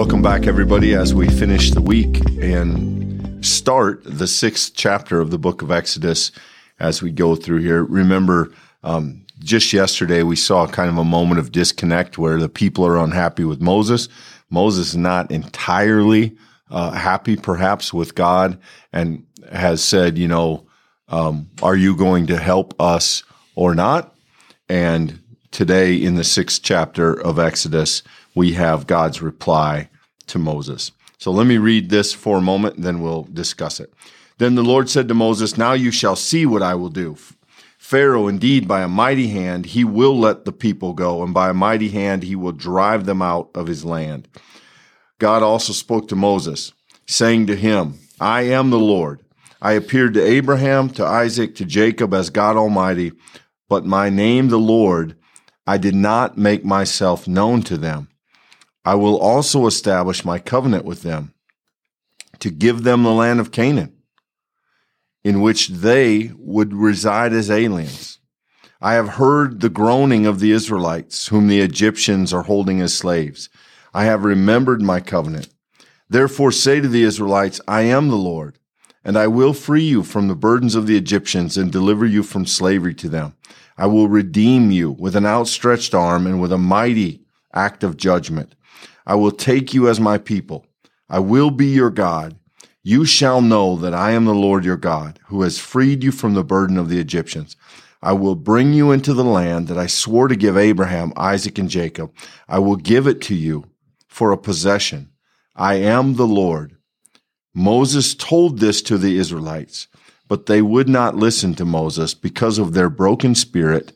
Welcome back, everybody, as we finish the week and start the sixth chapter of the book of Exodus as we go through here. Remember, um, just yesterday we saw kind of a moment of disconnect where the people are unhappy with Moses. Moses is not entirely uh, happy, perhaps, with God and has said, you know, um, are you going to help us or not? And today in the sixth chapter of Exodus, we have God's reply to Moses. So let me read this for a moment, and then we'll discuss it. Then the Lord said to Moses, Now you shall see what I will do. Pharaoh, indeed, by a mighty hand, he will let the people go, and by a mighty hand, he will drive them out of his land. God also spoke to Moses, saying to him, I am the Lord. I appeared to Abraham, to Isaac, to Jacob as God Almighty, but my name, the Lord, I did not make myself known to them. I will also establish my covenant with them to give them the land of Canaan, in which they would reside as aliens. I have heard the groaning of the Israelites, whom the Egyptians are holding as slaves. I have remembered my covenant. Therefore say to the Israelites, I am the Lord, and I will free you from the burdens of the Egyptians and deliver you from slavery to them. I will redeem you with an outstretched arm and with a mighty act of judgment. I will take you as my people. I will be your God. You shall know that I am the Lord your God, who has freed you from the burden of the Egyptians. I will bring you into the land that I swore to give Abraham, Isaac, and Jacob. I will give it to you for a possession. I am the Lord. Moses told this to the Israelites, but they would not listen to Moses because of their broken spirit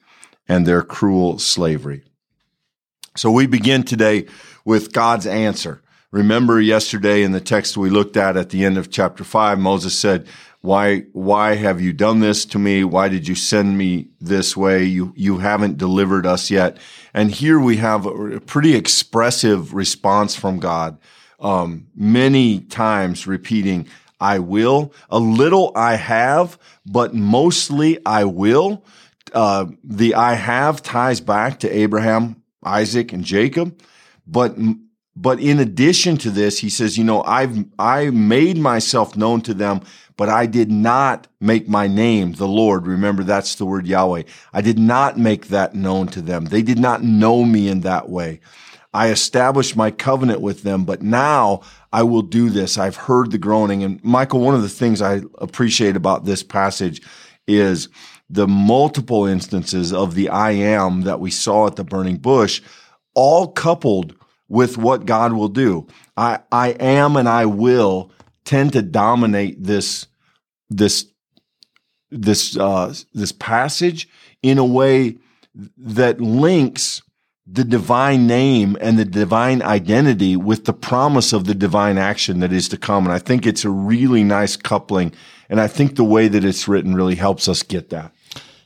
and their cruel slavery. So we begin today with God's answer. Remember yesterday in the text we looked at at the end of chapter five, Moses said, why, why have you done this to me? Why did you send me this way? You, you haven't delivered us yet. And here we have a pretty expressive response from God. Um, many times repeating, I will, a little I have, but mostly I will. Uh, the I have ties back to Abraham, Isaac, and Jacob. But but in addition to this, he says, you know, I've I made myself known to them, but I did not make my name the Lord. Remember, that's the word Yahweh. I did not make that known to them. They did not know me in that way. I established my covenant with them, but now I will do this. I've heard the groaning. And Michael, one of the things I appreciate about this passage is the multiple instances of the I am that we saw at the burning bush all coupled with what God will do. I, I am and I will tend to dominate this, this, this, uh, this passage in a way that links the divine name and the divine identity with the promise of the divine action that is to come. And I think it's a really nice coupling. And I think the way that it's written really helps us get that.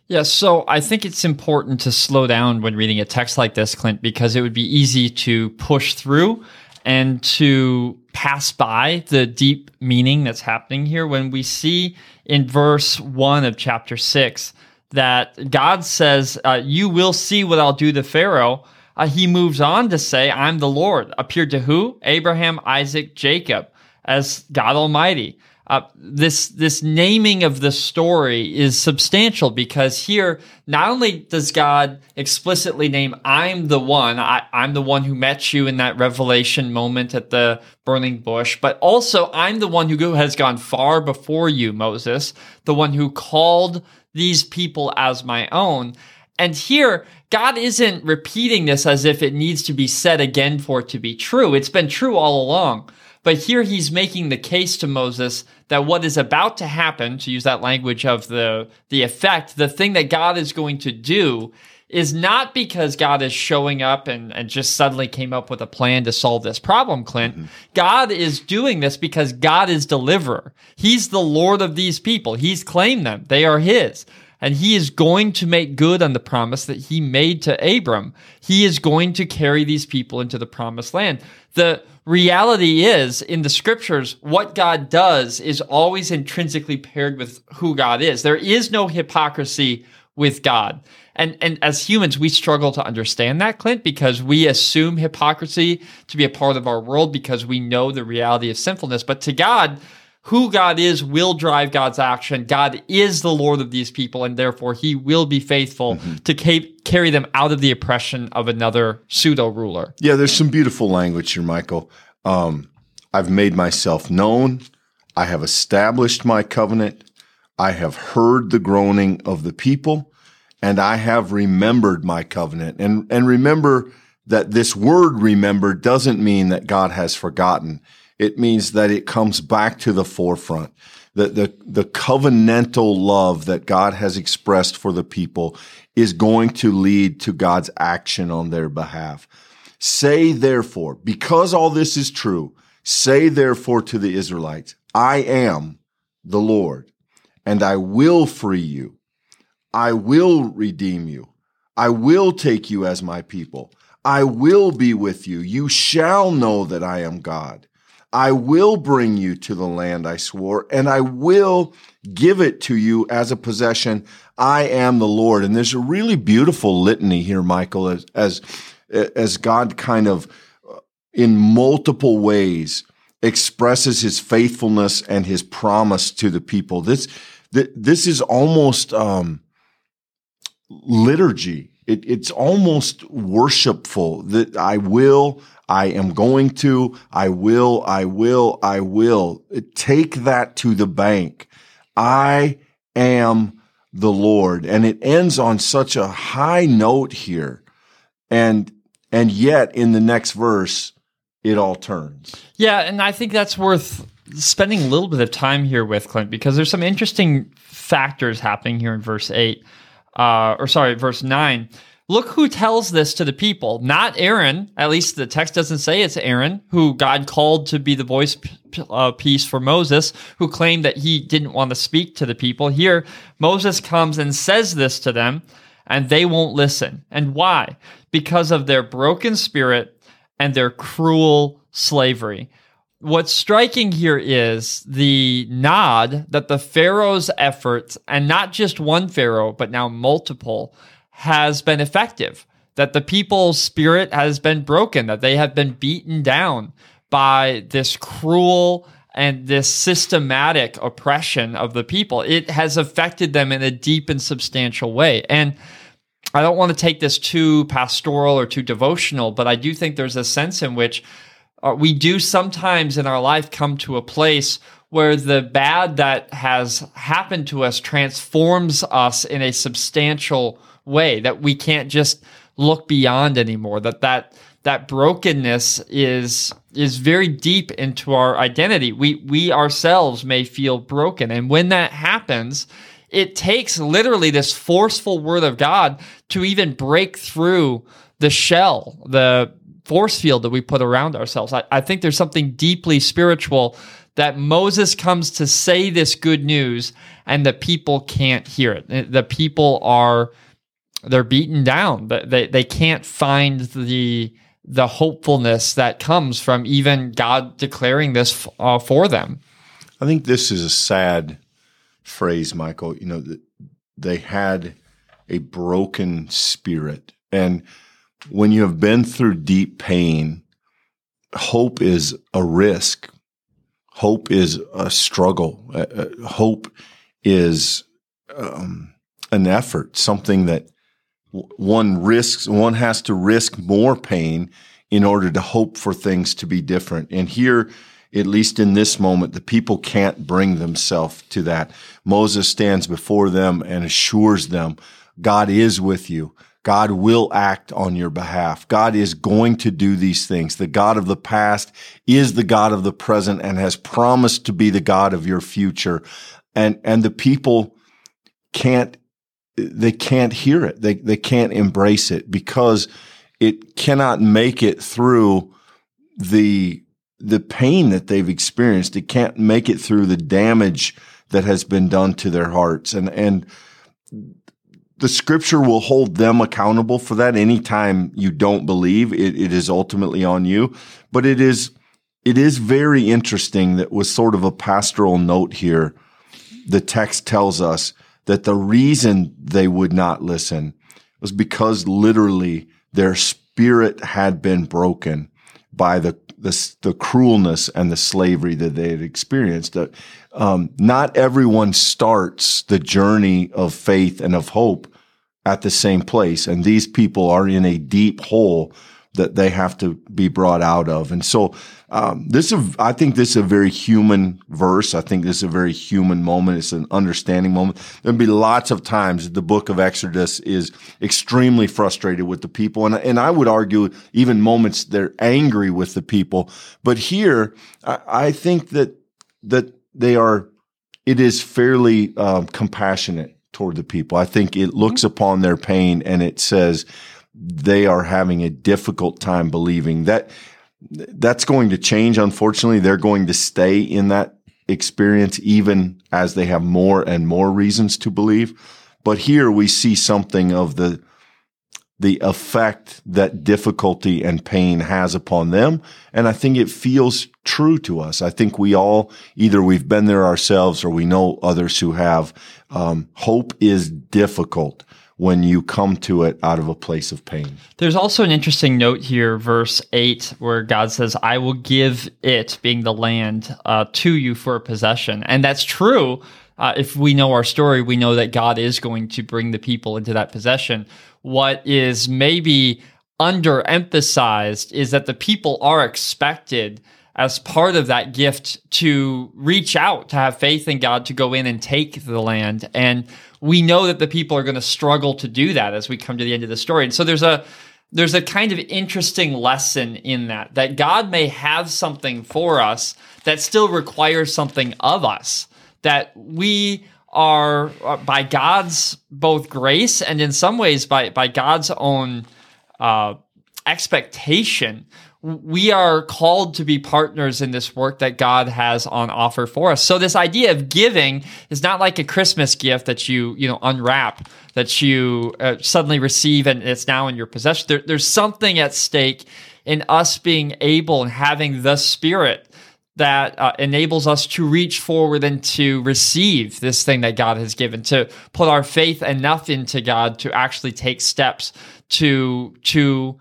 Yeah, so I think it's important to slow down when reading a text like this, Clint, because it would be easy to push through and to pass by the deep meaning that's happening here when we see in verse 1 of chapter 6 that God says, uh, You will see what I'll do to Pharaoh. Uh, he moves on to say, I'm the Lord. Appeared to who? Abraham, Isaac, Jacob as God Almighty uh, this this naming of the story is substantial because here not only does God explicitly name I'm the one I, I'm the one who met you in that revelation moment at the burning bush, but also I'm the one who has gone far before you, Moses, the one who called these people as my own. And here, God isn't repeating this as if it needs to be said again for it to be true. It's been true all along. But here he's making the case to Moses that what is about to happen, to use that language of the, the effect, the thing that God is going to do is not because God is showing up and, and just suddenly came up with a plan to solve this problem, Clint. Mm-hmm. God is doing this because God is deliverer. He's the Lord of these people. He's claimed them. They are his and he is going to make good on the promise that he made to Abram. He is going to carry these people into the promised land. The reality is in the scriptures, what God does is always intrinsically paired with who God is. There is no hypocrisy with God. And and as humans, we struggle to understand that, Clint, because we assume hypocrisy to be a part of our world because we know the reality of sinfulness. But to God, who God is will drive God's action. God is the Lord of these people, and therefore he will be faithful mm-hmm. to ca- carry them out of the oppression of another pseudo ruler. Yeah, there's some beautiful language here, Michael. Um, I've made myself known. I have established my covenant. I have heard the groaning of the people, and I have remembered my covenant. And, and remember that this word remember doesn't mean that God has forgotten. It means that it comes back to the forefront. The, the, the covenantal love that God has expressed for the people is going to lead to God's action on their behalf. Say therefore, because all this is true, say therefore to the Israelites, I am the Lord and I will free you. I will redeem you. I will take you as my people. I will be with you. You shall know that I am God. I will bring you to the land I swore, and I will give it to you as a possession. I am the Lord. And there's a really beautiful litany here, Michael, as as, as God kind of uh, in multiple ways expresses his faithfulness and his promise to the people. This this is almost um, liturgy. It, it's almost worshipful that I will, I am going to, I will, I will, I will. Take that to the bank. I am the Lord. And it ends on such a high note here. And, and yet in the next verse, it all turns. Yeah. And I think that's worth spending a little bit of time here with Clint because there's some interesting factors happening here in verse 8, uh, or sorry, verse 9. Look who tells this to the people, not Aaron. At least the text doesn't say it's Aaron, who God called to be the voice uh, piece for Moses, who claimed that he didn't want to speak to the people. Here, Moses comes and says this to them, and they won't listen. And why? Because of their broken spirit and their cruel slavery what's striking here is the nod that the Pharaoh's efforts, and not just one Pharaoh, but now multiple, has been effective. That the people's spirit has been broken, that they have been beaten down by this cruel and this systematic oppression of the people. It has affected them in a deep and substantial way. And I don't want to take this too pastoral or too devotional, but I do think there's a sense in which we do sometimes in our life come to a place where the bad that has happened to us transforms us in a substantial way that we can't just look beyond anymore that that that brokenness is is very deep into our identity. We we ourselves may feel broken. And when that happens it takes literally this forceful word of god to even break through the shell the force field that we put around ourselves. I, I think there's something deeply spiritual that Moses comes to say this good news and the people can't hear it. The people are they're beaten down. They they can't find the the hopefulness that comes from even God declaring this uh, for them. I think this is a sad phrase, Michael. You know, they had a broken spirit and when you have been through deep pain, hope is a risk. Hope is a struggle. Uh, uh, hope is um, an effort, something that one risks, one has to risk more pain in order to hope for things to be different. And here, at least in this moment, the people can't bring themselves to that. Moses stands before them and assures them, God is with you. God will act on your behalf. God is going to do these things. The God of the past is the God of the present and has promised to be the God of your future. And, and the people can't, they can't hear it. They, they can't embrace it because it cannot make it through the, the pain that they've experienced. It can't make it through the damage that has been done to their hearts. And, and the scripture will hold them accountable for that anytime you don't believe. It, it is ultimately on you. But it is it is very interesting that with sort of a pastoral note here the text tells us that the reason they would not listen was because literally their spirit had been broken by the the, the cruelness and the slavery that they had experienced. That um, not everyone starts the journey of faith and of hope at the same place, and these people are in a deep hole that they have to be brought out of. And so, um, this is, I think this is a very human verse. I think this is a very human moment. It's an understanding moment. There'll be lots of times the book of Exodus is extremely frustrated with the people. And, and I would argue even moments they're angry with the people. But here, I, I think that, that they are, it is fairly um, compassionate toward the people. I think it looks mm-hmm. upon their pain and it says, they are having a difficult time believing that that's going to change. Unfortunately, they're going to stay in that experience even as they have more and more reasons to believe. But here we see something of the the effect that difficulty and pain has upon them. And I think it feels true to us. I think we all, either we've been there ourselves or we know others who have. Um, hope is difficult when you come to it out of a place of pain. There's also an interesting note here, verse 8, where God says, I will give it, being the land, uh, to you for a possession. And that's true. Uh, if we know our story, we know that God is going to bring the people into that possession. What is maybe underemphasized is that the people are expected as part of that gift to reach out, to have faith in God, to go in and take the land. And we know that the people are going to struggle to do that as we come to the end of the story. And so there's a there's a kind of interesting lesson in that that God may have something for us that still requires something of us that we are uh, by God's both grace and in some ways by by God's own uh, expectation we are called to be partners in this work that God has on offer for us. So this idea of giving is not like a Christmas gift that you, you know, unwrap, that you uh, suddenly receive and it's now in your possession. There, there's something at stake in us being able and having the spirit that uh, enables us to reach forward and to receive this thing that God has given, to put our faith enough into God to actually take steps to, to,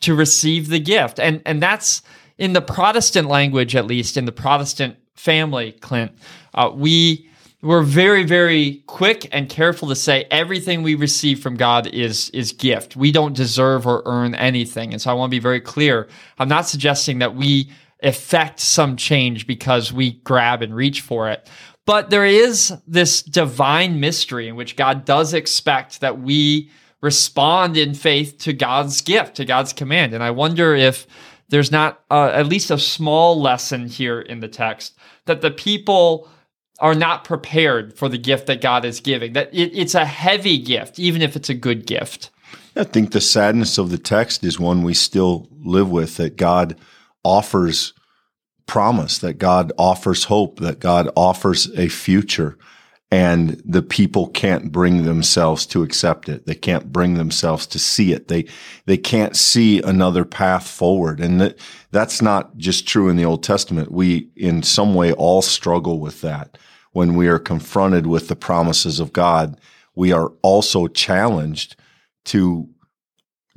to receive the gift. And and that's in the Protestant language, at least in the Protestant family, Clint. Uh, we we're very very quick and careful to say everything we receive from God is is gift. We don't deserve or earn anything. And so I want to be very clear. I'm not suggesting that we effect some change because we grab and reach for it. But there is this divine mystery in which God does expect that we respond in faith to God's gift, to God's command. And I wonder if there's not uh, at least a small lesson here in the text that the people are not prepared for the gift that God is giving, that it, it's a heavy gift, even if it's a good gift. I think the sadness of the text is one we still live with that God offers promise, that God offers hope, that God offers a future and the people can't bring themselves to accept it. They can't bring themselves to see it. They, they can't see another path forward. And that, that's not just true in the Old Testament. We, in some way, all struggle with that. When we are confronted with the promises of God, we are also challenged to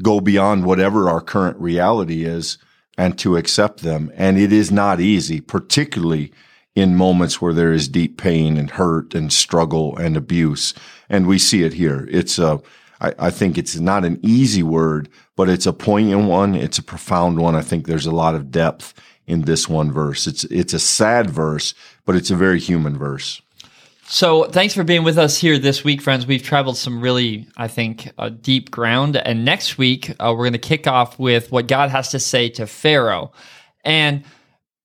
go beyond whatever our current reality is and to accept them. And it is not easy, particularly in moments where there is deep pain and hurt and struggle and abuse. And we see it here. It's a, I, I think it's not an easy word, but it's a poignant one. It's a profound one. I think there's a lot of depth in this one verse. It's, it's a sad verse, but it's a very human verse. So, thanks for being with us here this week, friends. We've traveled some really, I think, uh, deep ground. And next week, uh, we're going to kick off with what God has to say to Pharaoh. And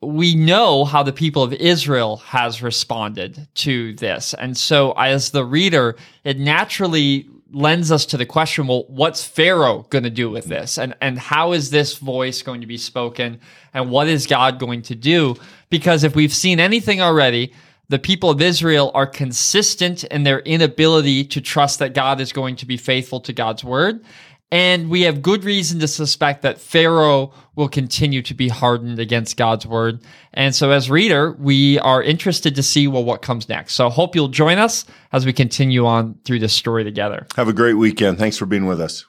we know how the people of Israel has responded to this. And so as the reader, it naturally lends us to the question, well, what's Pharaoh going to do with this? And, and how is this voice going to be spoken? And what is God going to do? Because if we've seen anything already, the people of Israel are consistent in their inability to trust that God is going to be faithful to God's word. And we have good reason to suspect that Pharaoh will continue to be hardened against God's word. And so as reader, we are interested to see, well, what comes next. So hope you'll join us as we continue on through this story together. Have a great weekend. Thanks for being with us.